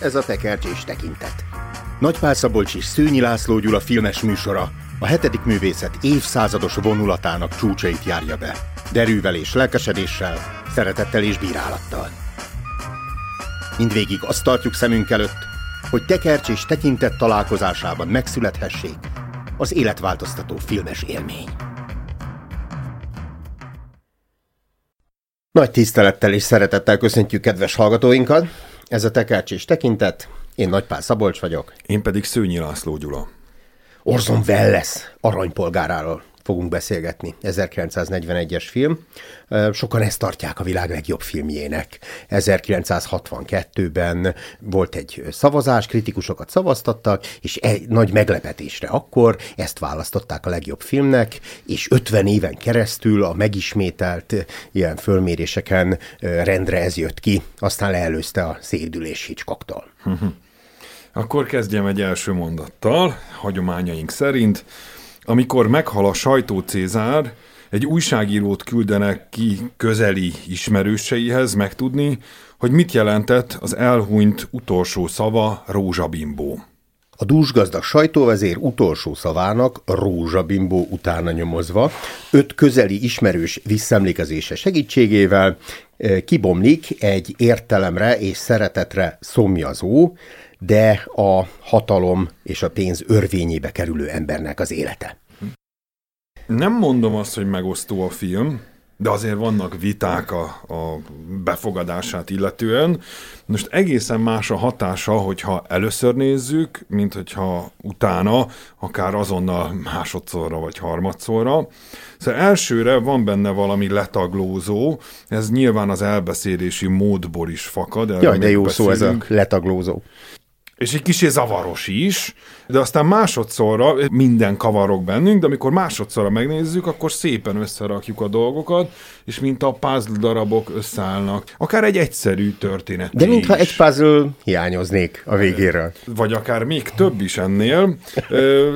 ez a tekercsés tekintet. Nagypál Szabolcs és Szőnyi László Gyula filmes műsora a hetedik művészet évszázados vonulatának csúcsait járja be. Derűvel és lelkesedéssel, szeretettel és bírálattal. Mindvégig azt tartjuk szemünk előtt, hogy tekercs és tekintet találkozásában megszülethessék az életváltoztató filmes élmény. Nagy tisztelettel és szeretettel köszöntjük kedves hallgatóinkat. Ez a Tekercs és Tekintet. Én Nagypál Szabolcs vagyok. Én pedig Szőnyi László Gyula. Orson Welles aranypolgáráról fogunk beszélgetni. 1941-es film. Sokan ezt tartják a világ legjobb filmjének. 1962-ben volt egy szavazás, kritikusokat szavaztattak, és egy nagy meglepetésre akkor ezt választották a legjobb filmnek, és 50 éven keresztül a megismételt ilyen fölméréseken rendre ez jött ki, aztán leelőzte a szédülés Hitchcocktól. Akkor kezdjem egy első mondattal, hagyományaink szerint. Amikor meghal a sajtó Cézár, egy újságírót küldenek ki közeli ismerőseihez megtudni, hogy mit jelentett az elhunyt utolsó szava rózsabimbó. A dúsgazdag sajtóvezér utolsó szavának rózsabimbó utána nyomozva, öt közeli ismerős visszemlékezése segítségével eh, kibomlik egy értelemre és szeretetre szomjazó, de a hatalom és a pénz örvényébe kerülő embernek az élete. Nem mondom azt, hogy megosztó a film, de azért vannak viták a, a befogadását illetően. Most egészen más a hatása, hogyha először nézzük, mint hogyha utána, akár azonnal másodszorra vagy harmadszorra. Szóval elsőre van benne valami letaglózó, ez nyilván az elbeszélési módból is fakad. Jaj, de jó beszélünk. szó ez a letaglózó és egy kicsi zavaros is, de aztán másodszorra minden kavarok bennünk, de amikor másodszorra megnézzük, akkor szépen összerakjuk a dolgokat, és mint a puzzle darabok összeállnak. Akár egy egyszerű történet. De mintha egy puzzle hiányoznék a végéről. Vagy akár még több is ennél.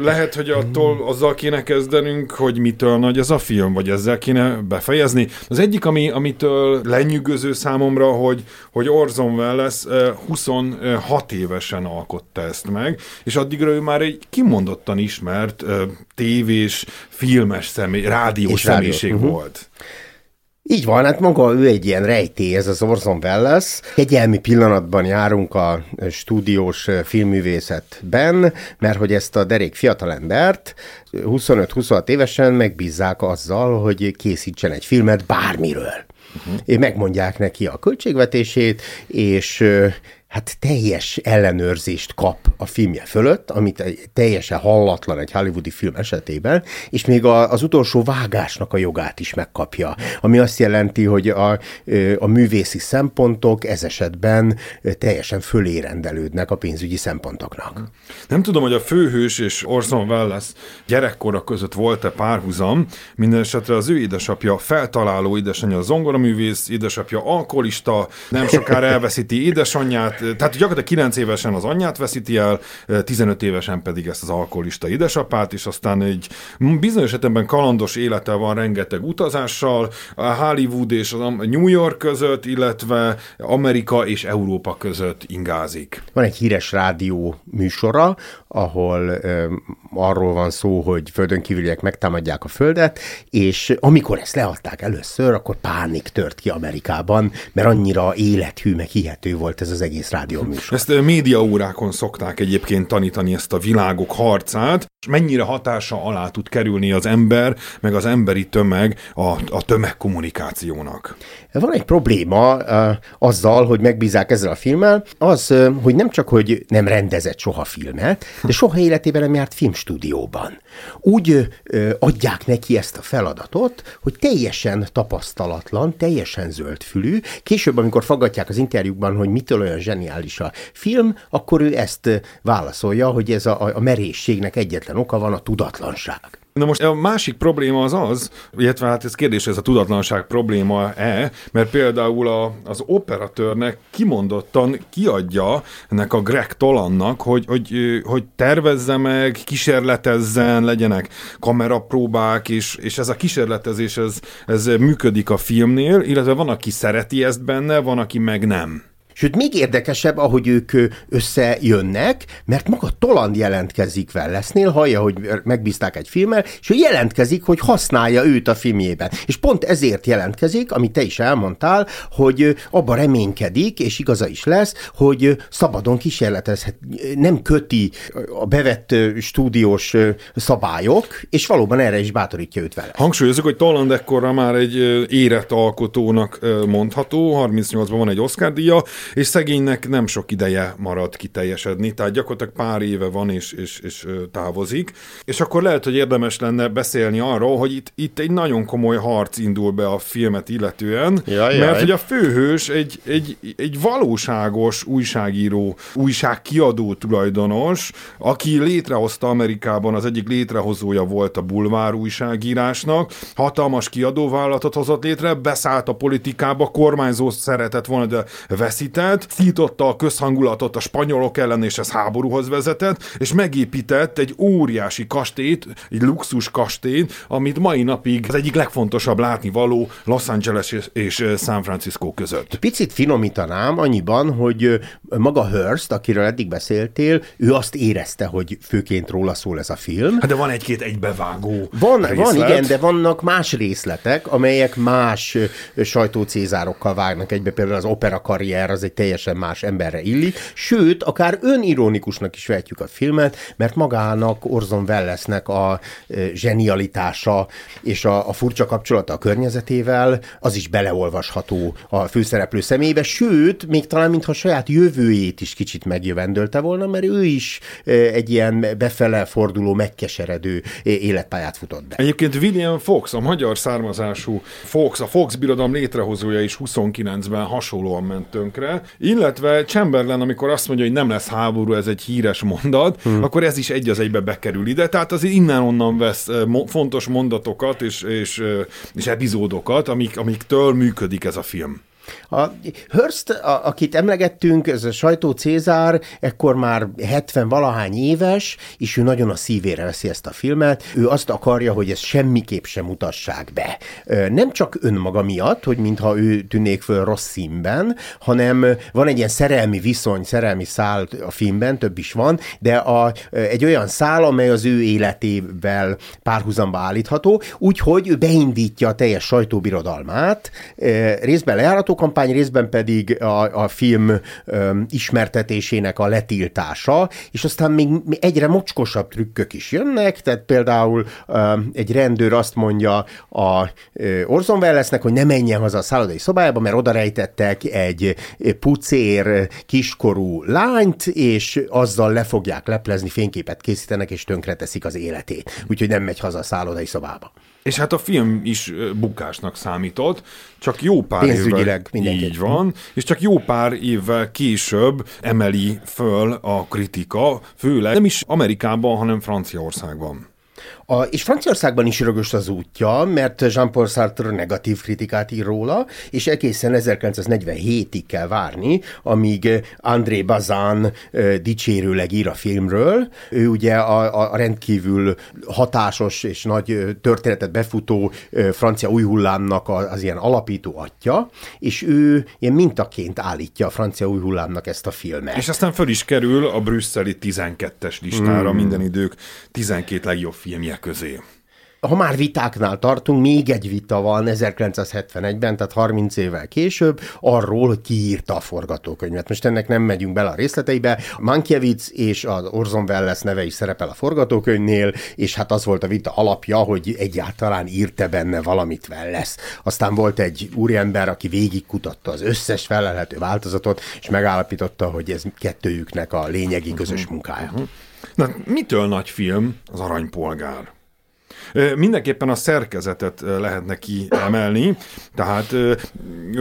Lehet, hogy attól azzal kéne kezdenünk, hogy mitől nagy ez a film, vagy ezzel kéne befejezni. Az egyik, ami, amitől lenyűgöző számomra, hogy, hogy Orson Welles 26 évesen alkotta ezt meg, és addigra ő már egy kimondottan ismert uh, tévés, filmes személy, rádiós személyiség uh-huh. volt. Így van, hát maga ő egy ilyen rejtély, ez az Orson Welles. Egyelmi pillanatban járunk a stúdiós filmművészetben, mert hogy ezt a derék fiatalembert 25-26 évesen megbízzák azzal, hogy készítsen egy filmet bármiről. Uh-huh. Megmondják neki a költségvetését, és hát teljes ellenőrzést kap a filmje fölött, amit teljesen hallatlan egy hollywoodi film esetében, és még a, az utolsó vágásnak a jogát is megkapja, ami azt jelenti, hogy a, a művészi szempontok ez esetben teljesen fölérendelődnek a pénzügyi szempontoknak. Nem tudom, hogy a főhős és Orson Welles gyerekkora között volt-e párhuzam, minden esetre az ő édesapja feltaláló édesanyja zongoraművész, édesapja alkoholista, nem sokára elveszíti édesanyját, tehát gyakorlatilag 9 évesen az anyját veszíti el, 15 évesen pedig ezt az alkoholista édesapát, és aztán egy bizonyos esetben kalandos élete van rengeteg utazással, a Hollywood és a New York között, illetve Amerika és Európa között ingázik. Van egy híres rádió műsora, ahol ö, arról van szó, hogy földön kívüliek megtámadják a földet, és amikor ezt leadták először, akkor pánik tört ki Amerikában, mert annyira élethű, meg hihető volt ez az egész rádióműsor. Ezt médiaórákon szokták egyébként tanítani ezt a világok harcát, és mennyire hatása alá tud kerülni az ember, meg az emberi tömeg a, a tömegkommunikációnak. Van egy probléma uh, azzal, hogy megbízák ezzel a filmmel, az, hogy nem csak, hogy nem rendezett soha filmet, de soha életében nem járt filmstúdióban. Úgy uh, adják neki ezt a feladatot, hogy teljesen tapasztalatlan, teljesen zöldfülű. Később, amikor fagadják az interjúkban, hogy mitől olyan zseniális a film, akkor ő ezt válaszolja, hogy ez a, a merészségnek egyetlen oka van a tudatlanság. Na most a másik probléma az az, illetve hát ez kérdés, ez a tudatlanság probléma-e, mert például a, az operatőrnek kimondottan kiadja ennek a Greg Tolannak, hogy, hogy, hogy tervezze meg, kísérletezzen, legyenek kamerapróbák, és, és ez a kísérletezés, ez, ez működik a filmnél, illetve van, aki szereti ezt benne, van, aki meg nem. Sőt, még érdekesebb, ahogy ők összejönnek, mert maga Toland jelentkezik Wellesnél, hallja, hogy megbízták egy filmmel, és ő jelentkezik, hogy használja őt a filmjében. És pont ezért jelentkezik, amit te is elmondtál, hogy abba reménykedik, és igaza is lesz, hogy szabadon kísérletezhet, nem köti a bevett stúdiós szabályok, és valóban erre is bátorítja őt vele. Hangsúlyozok, hogy Toland ekkorra már egy érett alkotónak mondható, 38-ban van egy Oscar díja, és szegénynek nem sok ideje marad kiteljesedni, tehát gyakorlatilag pár éve van és, és, és távozik. És akkor lehet, hogy érdemes lenne beszélni arról, hogy itt, itt egy nagyon komoly harc indul be a filmet illetően, jaj, mert jaj. hogy a főhős egy, egy, egy valóságos újságíró, újságkiadó tulajdonos, aki létrehozta Amerikában, az egyik létrehozója volt a bulvár újságírásnak, hatalmas kiadóvállalatot hozott létre, beszállt a politikába, kormányzó szeretett volna, de veszített, szította a közhangulatot a spanyolok ellen, és ez háborúhoz vezetett, és megépített egy óriási kastélyt, egy luxus kastélyt, amit mai napig az egyik legfontosabb látnivaló Los Angeles és San Francisco között. Picit finomítanám annyiban, hogy maga Hearst, akiről eddig beszéltél, ő azt érezte, hogy főként róla szól ez a film. Hát de van egy-két egybevágó Van, részlet. van igen, de vannak más részletek, amelyek más sajtócézárokkal vágnak egybe, például az opera karrier az egy teljesen más emberre illik, sőt, akár önironikusnak is vetjük a filmet, mert magának Orson Wellesnek a zsenialitása és a, a furcsa kapcsolata a környezetével, az is beleolvasható a főszereplő személybe, sőt, még talán mintha saját jövőjét is kicsit megjövendölte volna, mert ő is egy ilyen befele forduló, megkeseredő életpályát futott be. Egyébként William Fox, a magyar származású Fox, a Fox birodalom létrehozója is 29-ben hasonlóan ment tönkre, illetve Chamberlain, amikor azt mondja, hogy nem lesz háború, ez egy híres mondat, hmm. akkor ez is egy az egybe bekerül ide, tehát azért innen-onnan vesz fontos mondatokat és, és, és epizódokat, amik, amiktől működik ez a film. A Hearst, a, akit emlegettünk, ez a sajtó Cézár, ekkor már 70 valahány éves, és ő nagyon a szívére veszi ezt a filmet. Ő azt akarja, hogy ezt semmiképp sem mutassák be. Nem csak önmaga miatt, hogy mintha ő tűnnék föl rossz színben, hanem van egy ilyen szerelmi viszony, szerelmi szál a filmben, több is van, de a, egy olyan szál, amely az ő életével párhuzamba állítható, úgyhogy ő beindítja a teljes sajtóbirodalmát, részben lejárató sajtókampány, részben pedig a, a film ö, ismertetésének a letiltása, és aztán még egyre mocskosabb trükkök is jönnek, tehát például ö, egy rendőr azt mondja a ö, Orson Wellesnek, hogy ne menjen haza a szállodai szobájába, mert oda rejtettek egy pucér kiskorú lányt, és azzal le fogják leplezni, fényképet készítenek, és tönkreteszik az életét. Úgyhogy nem megy haza a szállodai szobába. És hát a film is bukásnak számított, csak jó pár évvel így van, és csak jó pár évvel később emeli föl a kritika, főleg nem is Amerikában, hanem Franciaországban. A, és Franciaországban is rögös az útja, mert Jean-Paul Sartre negatív kritikát ír róla, és egészen 1947-ig kell várni, amíg André Bazin dicsérőleg ír a filmről. Ő ugye a, a rendkívül hatásos és nagy történetet befutó francia új hullámnak az ilyen alapító atya, és ő ilyen mintaként állítja a francia új hullámnak ezt a filmet. És aztán föl is kerül a brüsszeli 12-es listára hmm. minden idők 12 legjobb filmje közé ha már vitáknál tartunk, még egy vita van 1971-ben, tehát 30 évvel később, arról, hogy ki írta a forgatókönyvet. Most ennek nem megyünk bele a részleteibe. Mankiewicz és az Orson Welles neve is szerepel a forgatókönyvnél, és hát az volt a vita alapja, hogy egyáltalán írte benne valamit Welles. Aztán volt egy úriember, aki végigkutatta az összes felelhető változatot, és megállapította, hogy ez kettőjüknek a lényegi közös mhm. munkája. Uh-huh. Na, mitől nagy film az Aranypolgár? Mindenképpen a szerkezetet lehetne kiemelni, tehát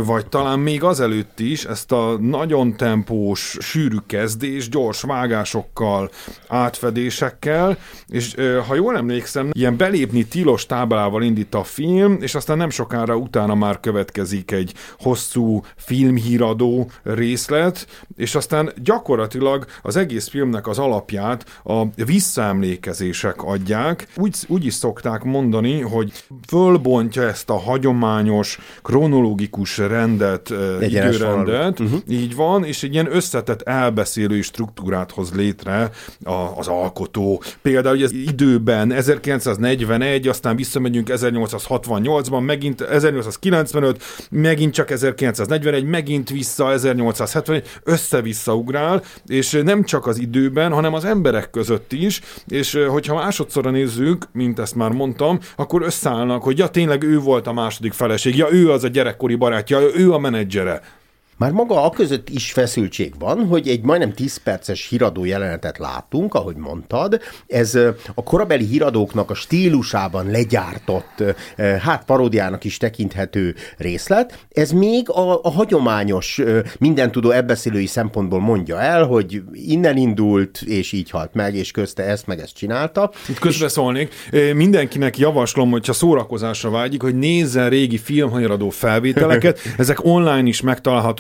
vagy talán még azelőtt is ezt a nagyon tempós, sűrű kezdés, gyors vágásokkal, átfedésekkel, és ha jól emlékszem, ilyen belépni tilos táblával indít a film, és aztán nem sokára utána már következik egy hosszú filmhíradó részlet, és aztán gyakorlatilag az egész filmnek az alapját a visszaemlékezések adják. Úgy, úgy is szokták mondani, hogy fölbontja ezt a hagyományos, kronológikus rendet, Egyenes időrendet, uh-huh. így van, és egy ilyen összetett elbeszélői struktúrát hoz létre a, az alkotó. Például, hogy az időben 1941, aztán visszamegyünk 1868-ban, megint 1895, megint csak 1941, megint vissza 1871, össze-vissza ugrál, és nem csak az időben, hanem az emberek között is, és hogyha másodszorra nézzük, mint ezt már mondtam, akkor összeállnak, hogy ja, tényleg ő volt a második feleség, ja, ő az a gyerekkori barátja, ő a menedzsere. Már maga a között is feszültség van, hogy egy majdnem 10 perces híradó jelenetet látunk, ahogy mondtad. Ez a korabeli híradóknak a stílusában legyártott, hát paródiának is tekinthető részlet. Ez még a, a hagyományos, minden tudó ebbeszélői szempontból mondja el, hogy innen indult, és így halt meg, és közte ezt meg ezt csinálta. Itt közbeszólnék. Mindenkinek javaslom, hogyha szórakozásra vágyik, hogy nézzen régi filmhajradó felvételeket. Ezek online is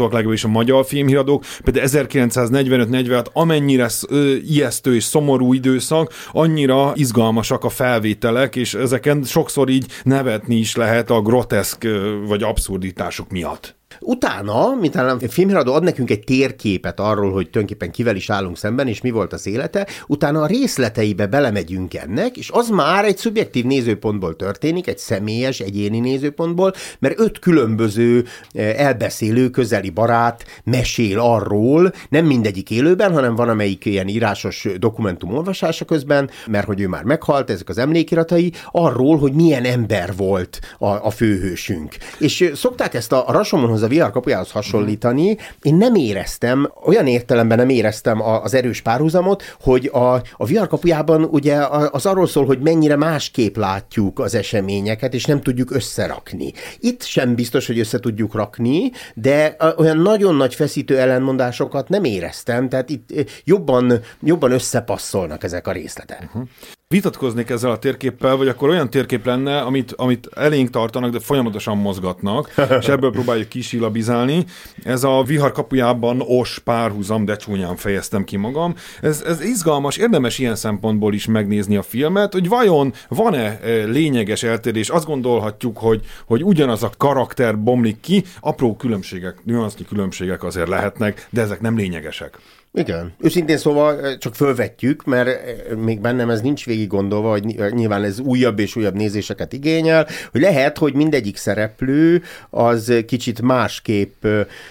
megtalálhatóak legalábbis a magyar filmhíradók, például 1945-46 amennyire ö, ijesztő és szomorú időszak, annyira izgalmasak a felvételek, és ezeken sokszor így nevetni is lehet a groteszk vagy abszurditások miatt. Utána, mint a filmhíradó ad nekünk egy térképet arról, hogy tulajdonképpen kivel is állunk szemben, és mi volt az élete, utána a részleteibe belemegyünk ennek, és az már egy szubjektív nézőpontból történik, egy személyes, egyéni nézőpontból, mert öt különböző eh, elbeszélő, közeli barát mesél arról, nem mindegyik élőben, hanem van amelyik ilyen írásos dokumentum olvasása közben, mert hogy ő már meghalt, ezek az emlékiratai, arról, hogy milyen ember volt a, a főhősünk. És eh, szokták ezt a Rasomonhoz a VR kapujához hasonlítani, én nem éreztem, olyan értelemben nem éreztem az erős párhuzamot, hogy a, a VR kapujában ugye az arról szól, hogy mennyire másképp látjuk az eseményeket, és nem tudjuk összerakni. Itt sem biztos, hogy össze tudjuk rakni, de olyan nagyon nagy feszítő ellenmondásokat nem éreztem, tehát itt jobban, jobban összepasszolnak ezek a részletek. Uh-huh vitatkoznék ezzel a térképpel, vagy akkor olyan térkép lenne, amit, amit elénk tartanak, de folyamatosan mozgatnak, és ebből próbáljuk kisilabizálni. Ez a vihar kapujában os párhuzam, de csúnyán fejeztem ki magam. Ez, ez izgalmas, érdemes ilyen szempontból is megnézni a filmet, hogy vajon van-e e, lényeges eltérés. Azt gondolhatjuk, hogy, hogy ugyanaz a karakter bomlik ki, apró különbségek, nüansznyi különbségek azért lehetnek, de ezek nem lényegesek. Igen. Őszintén szóval csak fölvetjük, mert még bennem ez nincs végig gondolva, hogy nyilván ez újabb és újabb nézéseket igényel, hogy lehet, hogy mindegyik szereplő az kicsit másképp,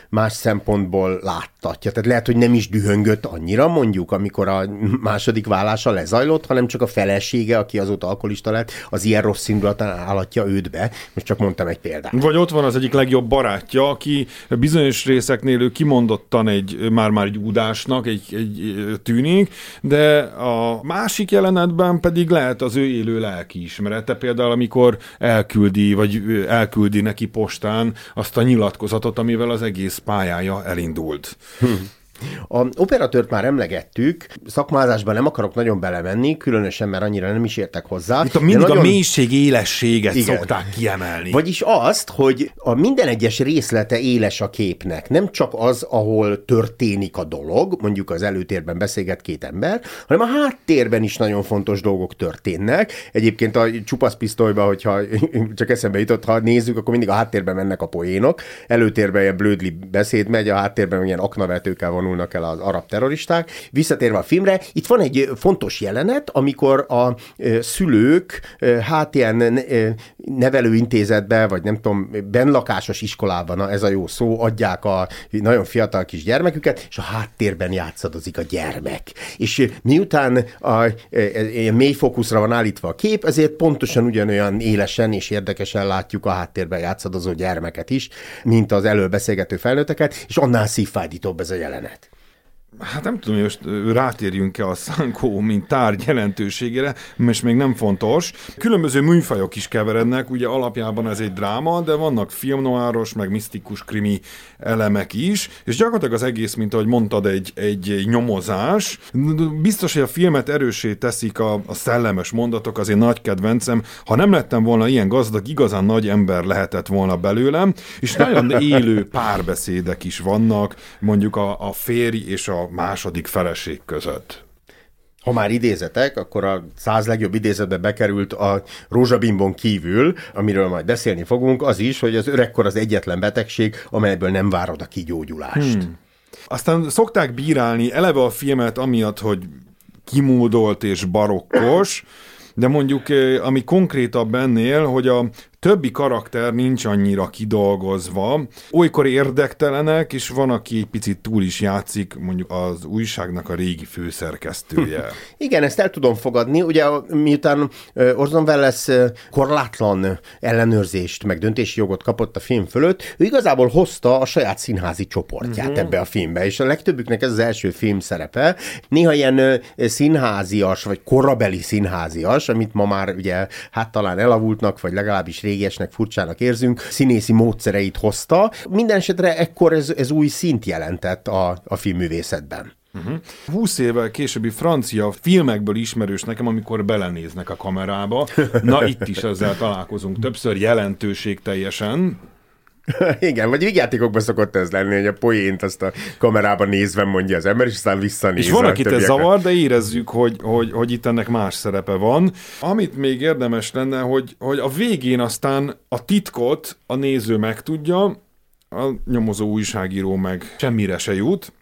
más szempontból láttatja. Tehát lehet, hogy nem is dühöngött annyira mondjuk, amikor a második vállása lezajlott, hanem csak a felesége, aki azóta alkoholista lett, az ilyen rossz indulatán állatja őt be. Most csak mondtam egy példát. Vagy ott van az egyik legjobb barátja, aki bizonyos részeknél ő kimondottan egy már-már egy údás egy, egy tűnik, de a másik jelenetben pedig lehet az ő élő lelki ismerete, például amikor elküldi, vagy elküldi neki postán azt a nyilatkozatot, amivel az egész pályája elindult. Hm. A operatőrt már emlegettük, szakmázásban nem akarok nagyon belemenni, különösen, mert annyira nem is értek hozzá. Itt a mindig nagyon... a mélység élességet Igen. szokták kiemelni. Vagyis azt, hogy a minden egyes részlete éles a képnek. Nem csak az, ahol történik a dolog, mondjuk az előtérben beszélget két ember, hanem a háttérben is nagyon fontos dolgok történnek. Egyébként a csupasz pisztolyban, hogyha csak eszembe jutott, ha nézzük, akkor mindig a háttérben mennek a poénok. Előtérben ilyen blödli beszéd megy, a háttérben ilyen aknavetőkkel vonul vonulnak el az arab terroristák. Visszatérve a filmre, itt van egy fontos jelenet, amikor a szülők hát ilyen nevelőintézetbe, vagy nem tudom, benlakásos iskolában, ez a jó szó, adják a nagyon fiatal kis gyermeküket, és a háttérben játszadozik a gyermek. És miután a, a, a mély fókuszra van állítva a kép, ezért pontosan ugyanolyan élesen és érdekesen látjuk a háttérben játszadozó gyermeket is, mint az előbeszélgető felnőtteket, és annál szívfájdítóbb ez a jelenet. Hát nem tudom, hogy most rátérjünk-e a szankó, mint tárgy jelentőségére, mert még nem fontos. Különböző műfajok is keverednek, ugye alapjában ez egy dráma, de vannak filmnoáros, meg misztikus krimi elemek is, és gyakorlatilag az egész, mint ahogy mondtad, egy, egy nyomozás. Biztos, hogy a filmet erősé teszik a, a szellemes mondatok, az én nagy kedvencem. Ha nem lettem volna ilyen gazdag, igazán nagy ember lehetett volna belőlem, és nagyon élő párbeszédek is vannak, mondjuk a, a férj és a második feleség között. Ha már idézetek, akkor a száz legjobb idézetbe bekerült a rózsabimbon kívül, amiről majd beszélni fogunk, az is, hogy az öregkor az egyetlen betegség, amelyből nem várod a kigyógyulást. Hmm. Aztán szokták bírálni eleve a filmet amiatt, hogy kimódolt és barokkos, de mondjuk, eh, ami konkrétabb ennél, hogy a többi karakter nincs annyira kidolgozva. Olykor érdektelenek, és van, aki egy picit túl is játszik, mondjuk az újságnak a régi főszerkesztője. Igen, ezt el tudom fogadni. Ugye miután Orson Welles korlátlan ellenőrzést, meg döntési jogot kapott a film fölött, ő igazából hozta a saját színházi csoportját uh-huh. ebbe a filmbe, és a legtöbbüknek ez az első film szerepe. Néha ilyen színházias, vagy korabeli színházias, amit ma már ugye hát talán elavultnak, vagy legalábbis régesnek, furcsának érzünk, színészi módszereit hozta. Minden esetre ekkor ez, ez új szint jelentett a, a filmművészetben. Uh-huh. 20 évvel későbbi francia filmekből ismerős nekem, amikor belenéznek a kamerába. Na itt is ezzel találkozunk többször jelentőség teljesen. Igen, vagy vigyátékokban szokott ez lenni, hogy a poént azt a kamerában nézve mondja az ember, és aztán visszanéz. És van, akit ez zavar, de érezzük, hogy, hogy, hogy itt ennek más szerepe van. Amit még érdemes lenne, hogy, hogy a végén aztán a titkot a néző megtudja, a nyomozó újságíró meg semmire se jut,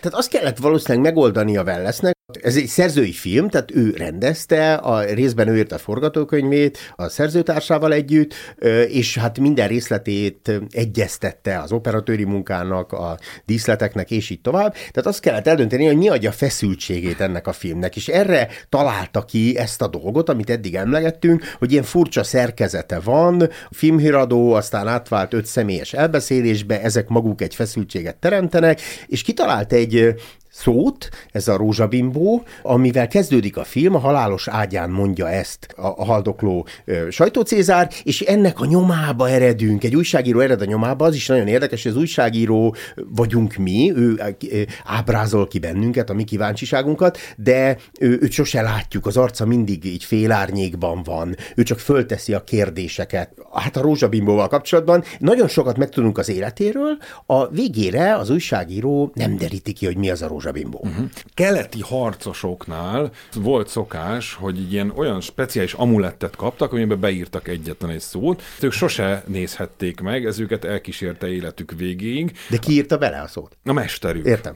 tehát azt kellett valószínűleg megoldani a Wellesnek, ez egy szerzői film, tehát ő rendezte, a részben ő írt a forgatókönyvét a szerzőtársával együtt, és hát minden részletét egyeztette az operatőri munkának, a díszleteknek, és így tovább. Tehát azt kellett eldönteni, hogy mi adja feszültségét ennek a filmnek, és erre találta ki ezt a dolgot, amit eddig emlegettünk, hogy ilyen furcsa szerkezete van, filmhíradó, aztán átvált öt személyes elbeszélésbe, ezek maguk egy feszültséget teremtenek, és kitalált egy szót, ez a rózsabimbó, amivel kezdődik a film, a halálos ágyán mondja ezt a, a haldokló ö, sajtócézár, és ennek a nyomába eredünk, egy újságíró ered a nyomába, az is nagyon érdekes, hogy az újságíró vagyunk mi, ő ö, ábrázol ki bennünket, a mi kíváncsiságunkat, de ő, őt sose látjuk, az arca mindig így félárnyékban van, ő csak fölteszi a kérdéseket. Hát a rózsabimbóval kapcsolatban nagyon sokat megtudunk az életéről, a végére az újságíró nem deríti ki, hogy mi az a rózsabimbó Bimbó. Uh-huh. Keleti harcosoknál volt szokás, hogy ilyen olyan speciális amulettet kaptak, amiben beírtak egyetlen egy szót. Ők sose nézhették meg, ez őket elkísérte életük végéig. De ki írta bele a szót? A mesterük. Értem.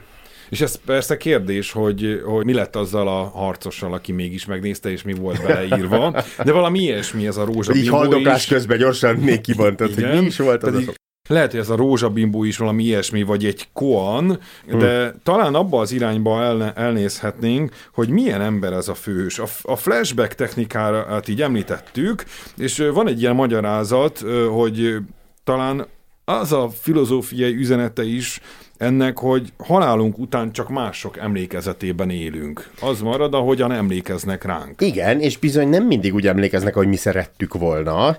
És ez persze kérdés, hogy, hogy mi lett azzal a harcossal, aki mégis megnézte, és mi volt beleírva. De valami ilyesmi ez a rózsa. Így haldoklás közben gyorsan még kibontott, hogy mi is volt az a lehet, hogy ez a rózsabimbó is valami ilyesmi, vagy egy koan, de hmm. talán abba az irányba elne, elnézhetnénk, hogy milyen ember ez a főhős. A, a flashback technikára hát így említettük, és van egy ilyen magyarázat, hogy talán az a filozófiai üzenete is, ennek, hogy halálunk után csak mások emlékezetében élünk. Az marad, ahogyan emlékeznek ránk. Igen, és bizony nem mindig úgy emlékeznek, hogy mi szerettük volna,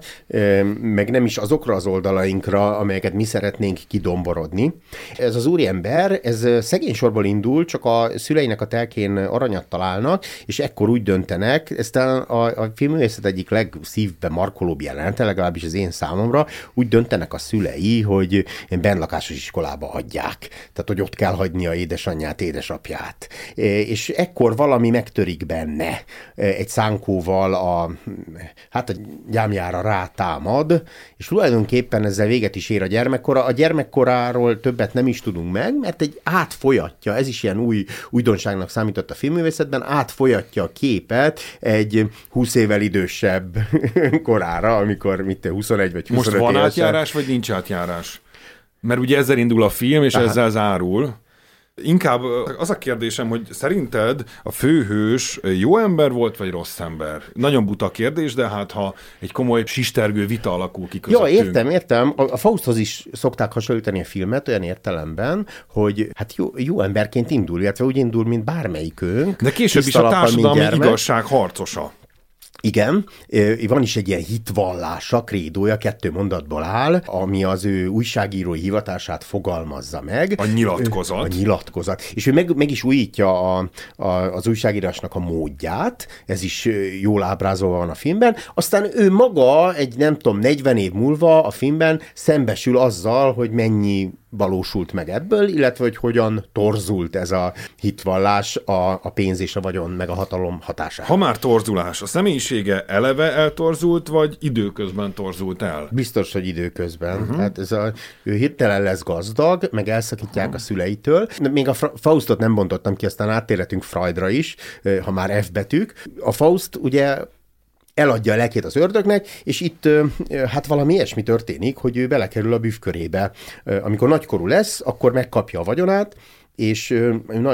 meg nem is azokra az oldalainkra, amelyeket mi szeretnénk kidomborodni. Ez az úriember, ez szegény sorból indul, csak a szüleinek a telkén aranyat találnak, és ekkor úgy döntenek, ezt a, a, a filmművészet egyik legszívbe markolóbb jelenete, legalábbis az én számomra, úgy döntenek a szülei, hogy benlakásos iskolába adják tehát hogy ott kell hagyni a édesanyját, édesapját. E, és ekkor valami megtörik benne, e, egy szánkóval a, hát a gyámjára rátámad, és tulajdonképpen ezzel véget is ér a gyermekkora. A gyermekkoráról többet nem is tudunk meg, mert egy átfolyatja, ez is ilyen új újdonságnak számított a filmművészetben, átfolyatja a képet egy 20 évvel idősebb korára, amikor mit 21 vagy 25 Most van évesen. átjárás, vagy nincs átjárás? Mert ugye ezzel indul a film, és Aha. ezzel zárul. Inkább az a kérdésem, hogy szerinted a főhős jó ember volt, vagy rossz ember? Nagyon buta kérdés, de hát ha egy komoly sistergő vita alakul ki közöttünk. Ja, értem, értem. A Fausthoz is szokták hasonlítani a filmet olyan értelemben, hogy hát jó, jó emberként indul, illetve úgy indul, mint bármelyikünk. De később is a társadalmi igazság harcosa. Igen, van is egy ilyen hitvallása, krédója, kettő mondatból áll, ami az ő újságírói hivatását fogalmazza meg. A nyilatkozat. A nyilatkozat. És ő meg, meg is újítja a, a, az újságírásnak a módját, ez is jól ábrázolva van a filmben. Aztán ő maga egy, nem tudom, 40 év múlva a filmben szembesül azzal, hogy mennyi valósult meg ebből, illetve hogy hogyan torzult ez a hitvallás a, a pénz és a vagyon meg a hatalom hatására. Ha már torzulás, a személyisége eleve eltorzult, vagy időközben torzult el? Biztos, hogy időközben. Uh-huh. Hát ez a, ő hirtelen lesz gazdag, meg elszakítják uh-huh. a szüleitől. Még a Faustot nem bontottam ki, aztán áttérhetünk Freudra is, ha már F betűk. A Faust ugye eladja a lelkét az ördögnek, és itt hát valami ilyesmi történik, hogy ő belekerül a bűvkörébe. Amikor nagykorú lesz, akkor megkapja a vagyonát, és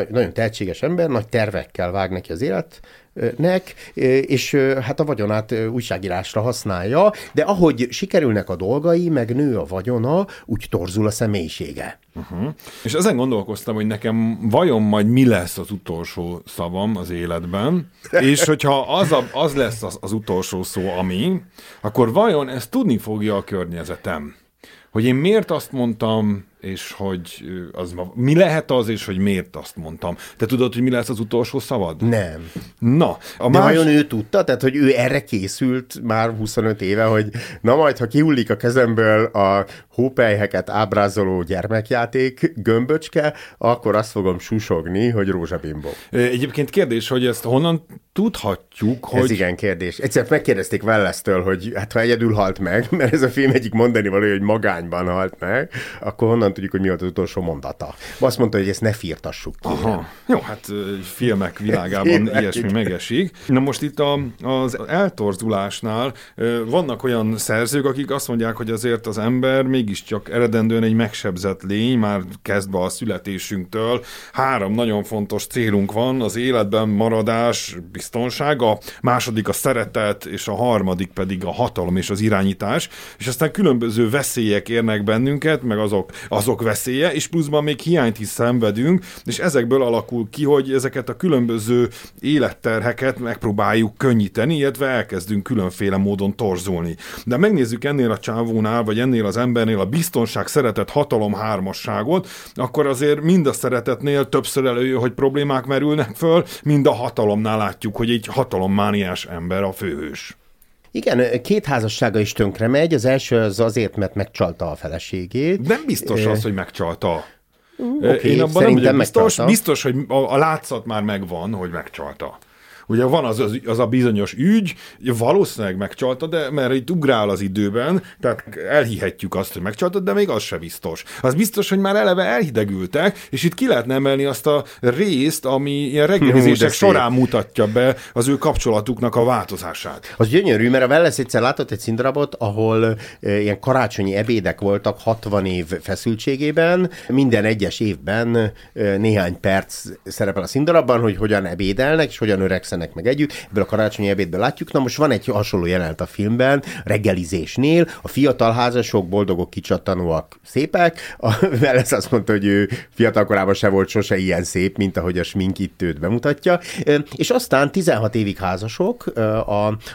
nagyon tehetséges ember, nagy tervekkel vág neki az élet, nek, és hát a vagyonát újságírásra használja, de ahogy sikerülnek a dolgai, meg nő a vagyona, úgy torzul a személyisége. Uh-huh. És ezen gondolkoztam, hogy nekem vajon majd mi lesz az utolsó szavam az életben, és hogyha az, a, az lesz az, az utolsó szó, ami, akkor vajon ezt tudni fogja a környezetem? Hogy én miért azt mondtam, és hogy az mi lehet az, és hogy miért azt mondtam. Te tudod, hogy mi lesz az utolsó szavad? Nem. Na, a De más... vajon ő tudta? Tehát, hogy ő erre készült már 25 éve, hogy na majd, ha kihullik a kezemből a hópelyheket ábrázoló gyermekjáték gömböcske, akkor azt fogom susogni, hogy rózsabimbo. Egyébként kérdés, hogy ezt honnan tudhatjuk, hogy... Ez igen kérdés. Egyszer megkérdezték Wellesztől, hogy hát ha egyedül halt meg, mert ez a film egyik mondani való, hogy magányban halt meg, akkor honnan honnan tudjuk, hogy mi volt az utolsó mondata. Azt mondta, hogy ezt ne firtassuk ki. Aha. Jó, hát filmek világában ilyesmi megesik. Na most itt a, az eltorzulásnál vannak olyan szerzők, akik azt mondják, hogy azért az ember mégiscsak eredendően egy megsebzett lény, már kezdve a születésünktől. Három nagyon fontos célunk van, az életben maradás, biztonság, a második a szeretet, és a harmadik pedig a hatalom és az irányítás, és aztán különböző veszélyek érnek bennünket, meg azok, azok veszélye, és pluszban még hiányt is szenvedünk, és ezekből alakul ki, hogy ezeket a különböző életterheket megpróbáljuk könnyíteni, illetve elkezdünk különféle módon torzulni. De megnézzük ennél a csávónál, vagy ennél az embernél a biztonság, szeretet, hatalom hármasságot, akkor azért mind a szeretetnél többször előjön, hogy problémák merülnek föl, mind a hatalomnál látjuk, hogy egy hatalommániás ember a főhős. Igen, két házassága is tönkre megy. Az első az azért, mert megcsalta a feleségét. Nem biztos az, hogy megcsalta. Okay, Én abban nem biztos, megcsalta. biztos, hogy a, a látszat már megvan, hogy megcsalta. Ugye van az, az, az a bizonyos ügy, valószínűleg megcsalta, de mert itt ugrál az időben, tehát elhihetjük azt, hogy megcsalta, de még az se biztos. Az biztos, hogy már eleve elhidegültek, és itt ki lehetne emelni azt a részt, ami ilyen reggelizések során mutatja be az ő kapcsolatuknak a változását. Az gyönyörű, mert a Welles egyszer látott egy színdarabot, ahol e, ilyen karácsonyi ebédek voltak 60 év feszültségében, minden egyes évben e, néhány perc szerepel a színdarabban, hogy hogyan ebédelnek, és hogyan öregszenek tesztenek meg együtt, ebből a karácsonyi ebédből látjuk. Na most van egy hasonló jelent a filmben, reggelizésnél, a fiatal házasok, boldogok, kicsattanóak, szépek. A Welles azt mondta, hogy ő fiatal korában se volt sose ilyen szép, mint ahogy a smink itt őt bemutatja. És aztán 16 évig házasok,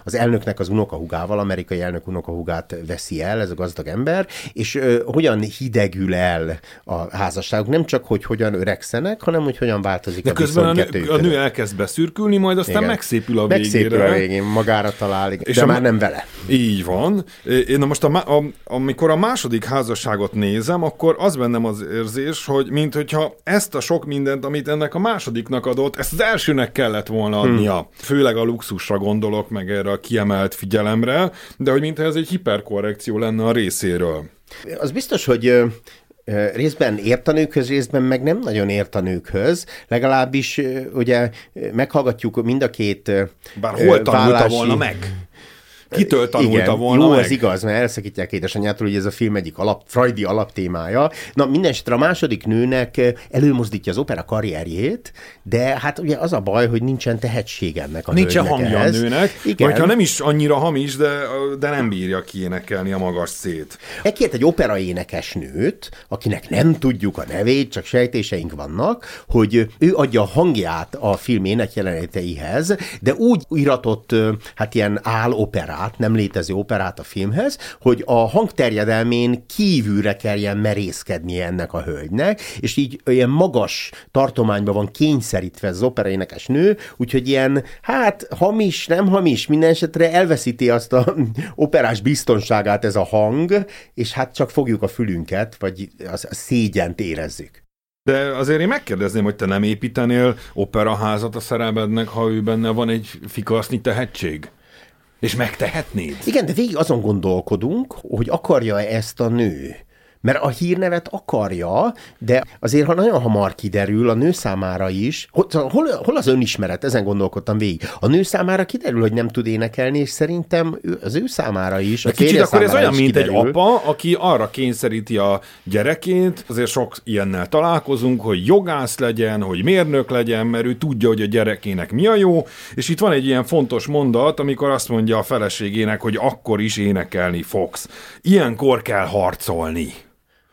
az elnöknek az unokahugával, amerikai elnök unokahugát veszi el, ez a gazdag ember, és hogyan hidegül el a házasságuk, nem csak, hogy hogyan öregszenek, hanem hogy hogyan változik De a közben a nő, a nő elkezd beszürkülni, majd aztán igen. megszépül a végére. Megszépül a végén, magára talál, igen. és de a, már nem vele. Így van. Én na most, a, a, amikor a második házasságot nézem, akkor az bennem az érzés, hogy mint hogyha ezt a sok mindent, amit ennek a másodiknak adott, ezt az elsőnek kellett volna hmm. adnia. Hmm. Főleg a luxusra gondolok, meg erre a kiemelt figyelemre, de hogy mintha ez egy hiperkorrekció lenne a részéről. Az biztos, hogy részben ért a nőkhöz, részben meg nem nagyon ért a nőkhöz. Legalábbis ugye meghallgatjuk mind a két Bár hol tanulta vállási... volna meg? Kitől tanulta Igen, volna jó, meg? ez igaz, mert elszakítják édesanyjától, hogy ez a film egyik alap, Freudi alaptémája. Na, minden a második nőnek előmozdítja az opera karrierjét, de hát ugye az a baj, hogy nincsen tehetség ennek a Nincsen hangja a nőnek, Igen. vagy ha nem is annyira hamis, de, de nem bírja kiénekelni a magas szét. Ekért egy opera énekes nőt, akinek nem tudjuk a nevét, csak sejtéseink vannak, hogy ő adja a hangját a film énekjeleneteihez, de úgy iratott, hát ilyen áloperát, operát, nem létező operát a filmhez, hogy a hangterjedelmén kívülre kelljen merészkednie ennek a hölgynek, és így ilyen magas tartományban van kényszerítve az operaénekes nő, úgyhogy ilyen, hát hamis, nem hamis, minden esetre elveszíti azt a operás biztonságát ez a hang, és hát csak fogjuk a fülünket, vagy a szégyent érezzük. De azért én megkérdezném, hogy te nem építenél operaházat a szerelmednek, ha ő benne van egy fikasznyi tehetség? És megtehetnéd? Igen, de végig azon gondolkodunk, hogy akarja ezt a nő. Mert a hírnevet akarja, de azért ha nagyon hamar kiderül a nő számára is, hol, hol az önismeret, ezen gondolkodtam végig. A nő számára kiderül, hogy nem tud énekelni, és szerintem az ő számára is. A kicsit akkor ez olyan, mint kiderül. egy apa, aki arra kényszeríti a gyerekét, azért sok ilyennel találkozunk, hogy jogász legyen, hogy mérnök legyen, mert ő tudja, hogy a gyerekének mi a jó, és itt van egy ilyen fontos mondat, amikor azt mondja a feleségének, hogy akkor is énekelni fogsz. Ilyenkor kell harcolni.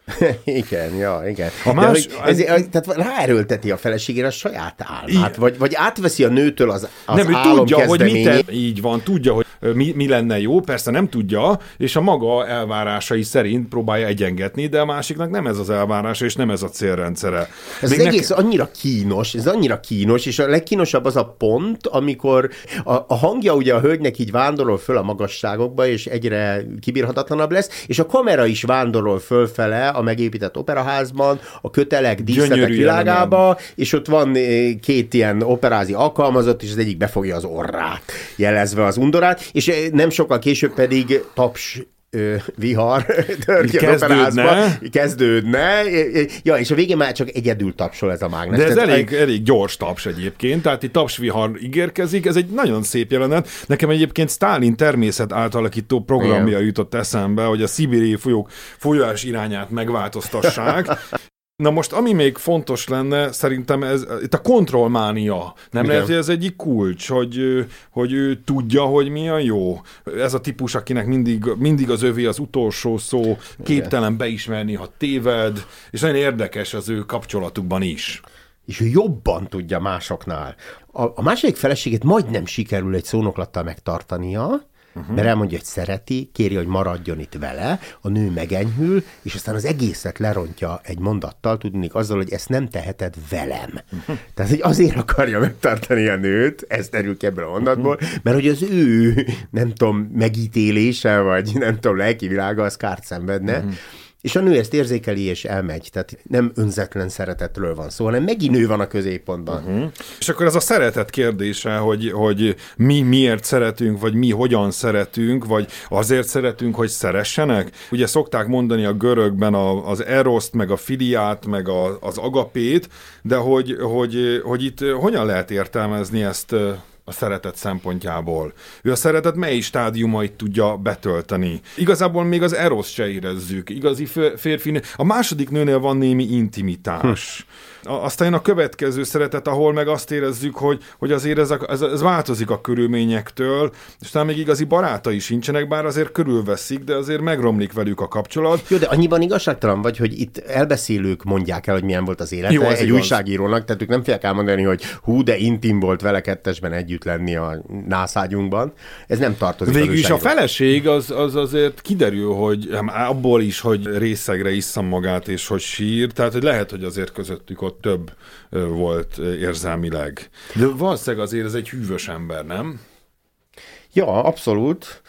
igen, ja, igen. A más, De, ez, ez, tehát ráerőlteti a feleségére a saját álmát, vagy, vagy átveszi a nőtől az, az nem, álom tudja, hogy mit így van, tudja, hogy mi, mi lenne jó, persze nem tudja, és a maga elvárásai szerint próbálja egyengetni, de a másiknak nem ez az elvárása, és nem ez a célrendszere. Ez Még az egész nek... annyira kínos, ez annyira kínos, és a legkínosabb az a pont, amikor a, a hangja ugye a hölgynek így vándorol föl a magasságokba, és egyre kibírhatatlanabb lesz, és a kamera is vándorol fölfele a megépített operaházban, a kötelek, díszletek világába, és ott van eh, két ilyen operázi alkalmazott, és az egyik befogja az orrát, jelezve az undorát, és eh, nem sokkal később pedig taps vihar tör ki kezdődne. kezdődne. Ja, és a végén már csak egyedül tapsol ez a mágnes. De ez Tehát, elég, elég gyors taps egyébként, tehát itt tapsvihar ígérkezik, ez egy nagyon szép jelenet. Nekem egyébként Stalin természet átalakító programja Igen. jutott eszembe, hogy a szibériai folyók folyás irányát megváltoztassák, Na most, ami még fontos lenne, szerintem ez, itt a kontrollmánia. Nem Igen. lehet, hogy ez egyik kulcs, hogy, hogy ő tudja, hogy mi a jó. Ez a típus, akinek mindig, mindig az övé az utolsó szó, képtelen Igen. beismerni, ha téved, és nagyon érdekes az ő kapcsolatukban is. És ő jobban tudja másoknál. A, a második feleségét majdnem sikerül egy szónoklattal megtartania, uh-huh. mert elmondja, hogy szereti, kéri, hogy maradjon itt vele, a nő megenyhül, és aztán az egészet lerontja egy mondattal, tudnék azzal, hogy ezt nem teheted velem. Uh-huh. Tehát, hogy azért akarja megtartani a nőt, ez derül ki ebből a mondatból, uh-huh. mert hogy az ő, nem tudom, megítélése, vagy nem tudom, lelki világa, az kárt szenvedne. Uh-huh. És a nő ezt érzékeli és elmegy, tehát nem önzetlen szeretetről van szó, hanem megint nő van a középpontban. Uh-huh. És akkor ez a szeretet kérdése, hogy, hogy mi miért szeretünk, vagy mi hogyan szeretünk, vagy azért szeretünk, hogy szeressenek. Ugye szokták mondani a görögben a, az eroszt, meg a filiát, meg a, az agapét, de hogy, hogy, hogy itt hogyan lehet értelmezni ezt a szeretet szempontjából. Ő a szeretet mely stádiumait tudja betölteni. Igazából még az erosz se érezzük. Igazi férfi, a második nőnél van némi intimitás. Hm aztán a következő szeretet, ahol meg azt érezzük, hogy, hogy azért ez, a, ez, ez változik a körülményektől, és talán még igazi barátai sincsenek, bár azért körülveszik, de azért megromlik velük a kapcsolat. Jó, de annyiban igazságtalan vagy, hogy itt elbeszélők mondják el, hogy milyen volt az élete Jó, egy igaz. újságírónak, tehát ők nem félek elmondani, hogy hú, de intim volt vele kettesben együtt lenni a nászágyunkban. Ez nem tartozik Végül is a feleség az, az azért kiderül, hogy abból is, hogy részegre iszza magát, és hogy sír, tehát hogy lehet, hogy azért közöttük ott ott több volt érzelmileg. De valószínűleg azért ez egy hűvös ember, nem? Ja, abszolút.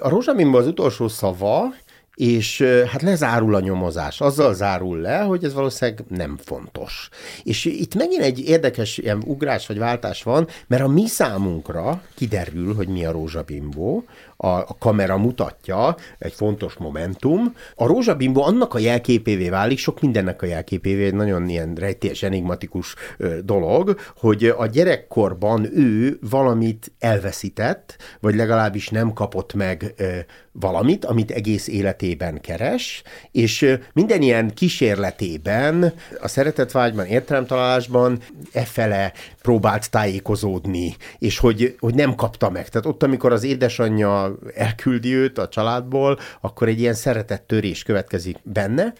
A rózsabimban az utolsó szava, és hát lezárul a nyomozás. Azzal zárul le, hogy ez valószínűleg nem fontos. És itt megint egy érdekes ilyen ugrás vagy váltás van, mert a mi számunkra kiderül, hogy mi a rózsabimbó, a, a kamera mutatja, egy fontos momentum. A rózsabimbo annak a jelképévé válik, sok mindennek a jelképévé, egy nagyon ilyen rejtélyes, enigmatikus dolog, hogy a gyerekkorban ő valamit elveszített, vagy legalábbis nem kapott meg valamit, amit egész életében keres, és minden ilyen kísérletében, a szeretetvágyban, értelemtalálásban efele próbált tájékozódni, és hogy, hogy nem kapta meg. Tehát ott, amikor az édesanyja elküldi őt a családból, akkor egy ilyen szeretettörés következik benne,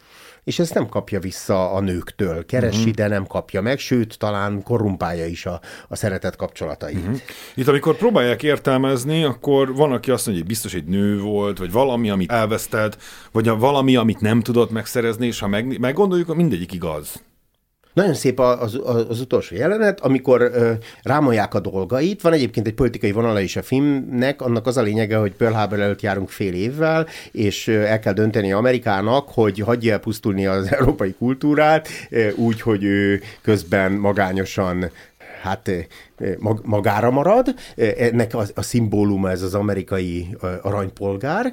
és ezt nem kapja vissza a nőktől. Keresi, uh-huh. de nem kapja meg, sőt, talán korrumpálja is a, a szeretet kapcsolatait. Uh-huh. Itt, amikor próbálják értelmezni, akkor van, aki azt mondja, hogy biztos egy nő volt, vagy valami, amit elvesztett, vagy valami, amit nem tudott megszerezni, és ha meg, meggondoljuk, mindegyik igaz. Nagyon szép az, az, az utolsó jelenet, amikor ö, rámolják a dolgait. Van egyébként egy politikai vonala is a filmnek, annak az a lényege, hogy Pearl Harbor előtt járunk fél évvel, és el kell dönteni Amerikának, hogy hagyja el pusztulni az európai kultúrát, úgy, hogy ő közben magányosan hát magára marad. Ennek a, a szimbóluma ez az amerikai aranypolgár,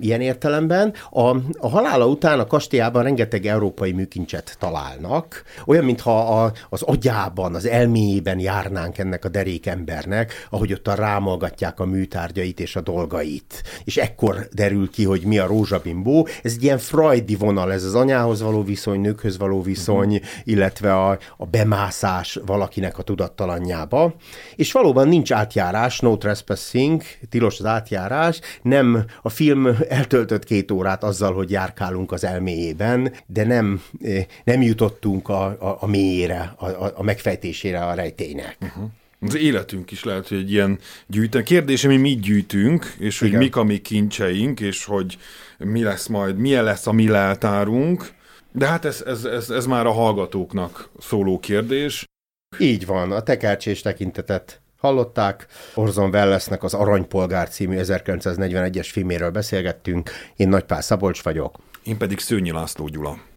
ilyen értelemben. A, a halála után a kastélyában rengeteg európai műkincset találnak, olyan, mintha a, az agyában, az elméjében járnánk ennek a derék embernek, ahogy ott a rámolgatják a műtárgyait és a dolgait. És ekkor derül ki, hogy mi a rózsabimbó. Ez egy ilyen freudi vonal, ez az anyához való viszony, nőkhöz való viszony, uh-huh. illetve a, a bemászás valakinek a tudattalanjába Európába, és valóban nincs átjárás, no trespassing, tilos az átjárás, nem a film eltöltött két órát azzal, hogy járkálunk az elméjében, de nem, eh, nem jutottunk a, a, a mélyére, a, a megfejtésére a rejtének. Uh-huh. Az életünk is lehet, hogy egy ilyen gyűjtő. Kérdés, mi mit gyűjtünk, és hogy Igen. mik a mi kincseink, és hogy mi lesz majd, milyen lesz a mi leltárunk. De hát ez, ez, ez, ez már a hallgatóknak szóló kérdés. Így van, a tekercsés tekintetet hallották. Orzon Wellesnek az Aranypolgár című 1941-es filméről beszélgettünk. Én Nagypál Szabolcs vagyok. Én pedig Szőnyi László Gyula.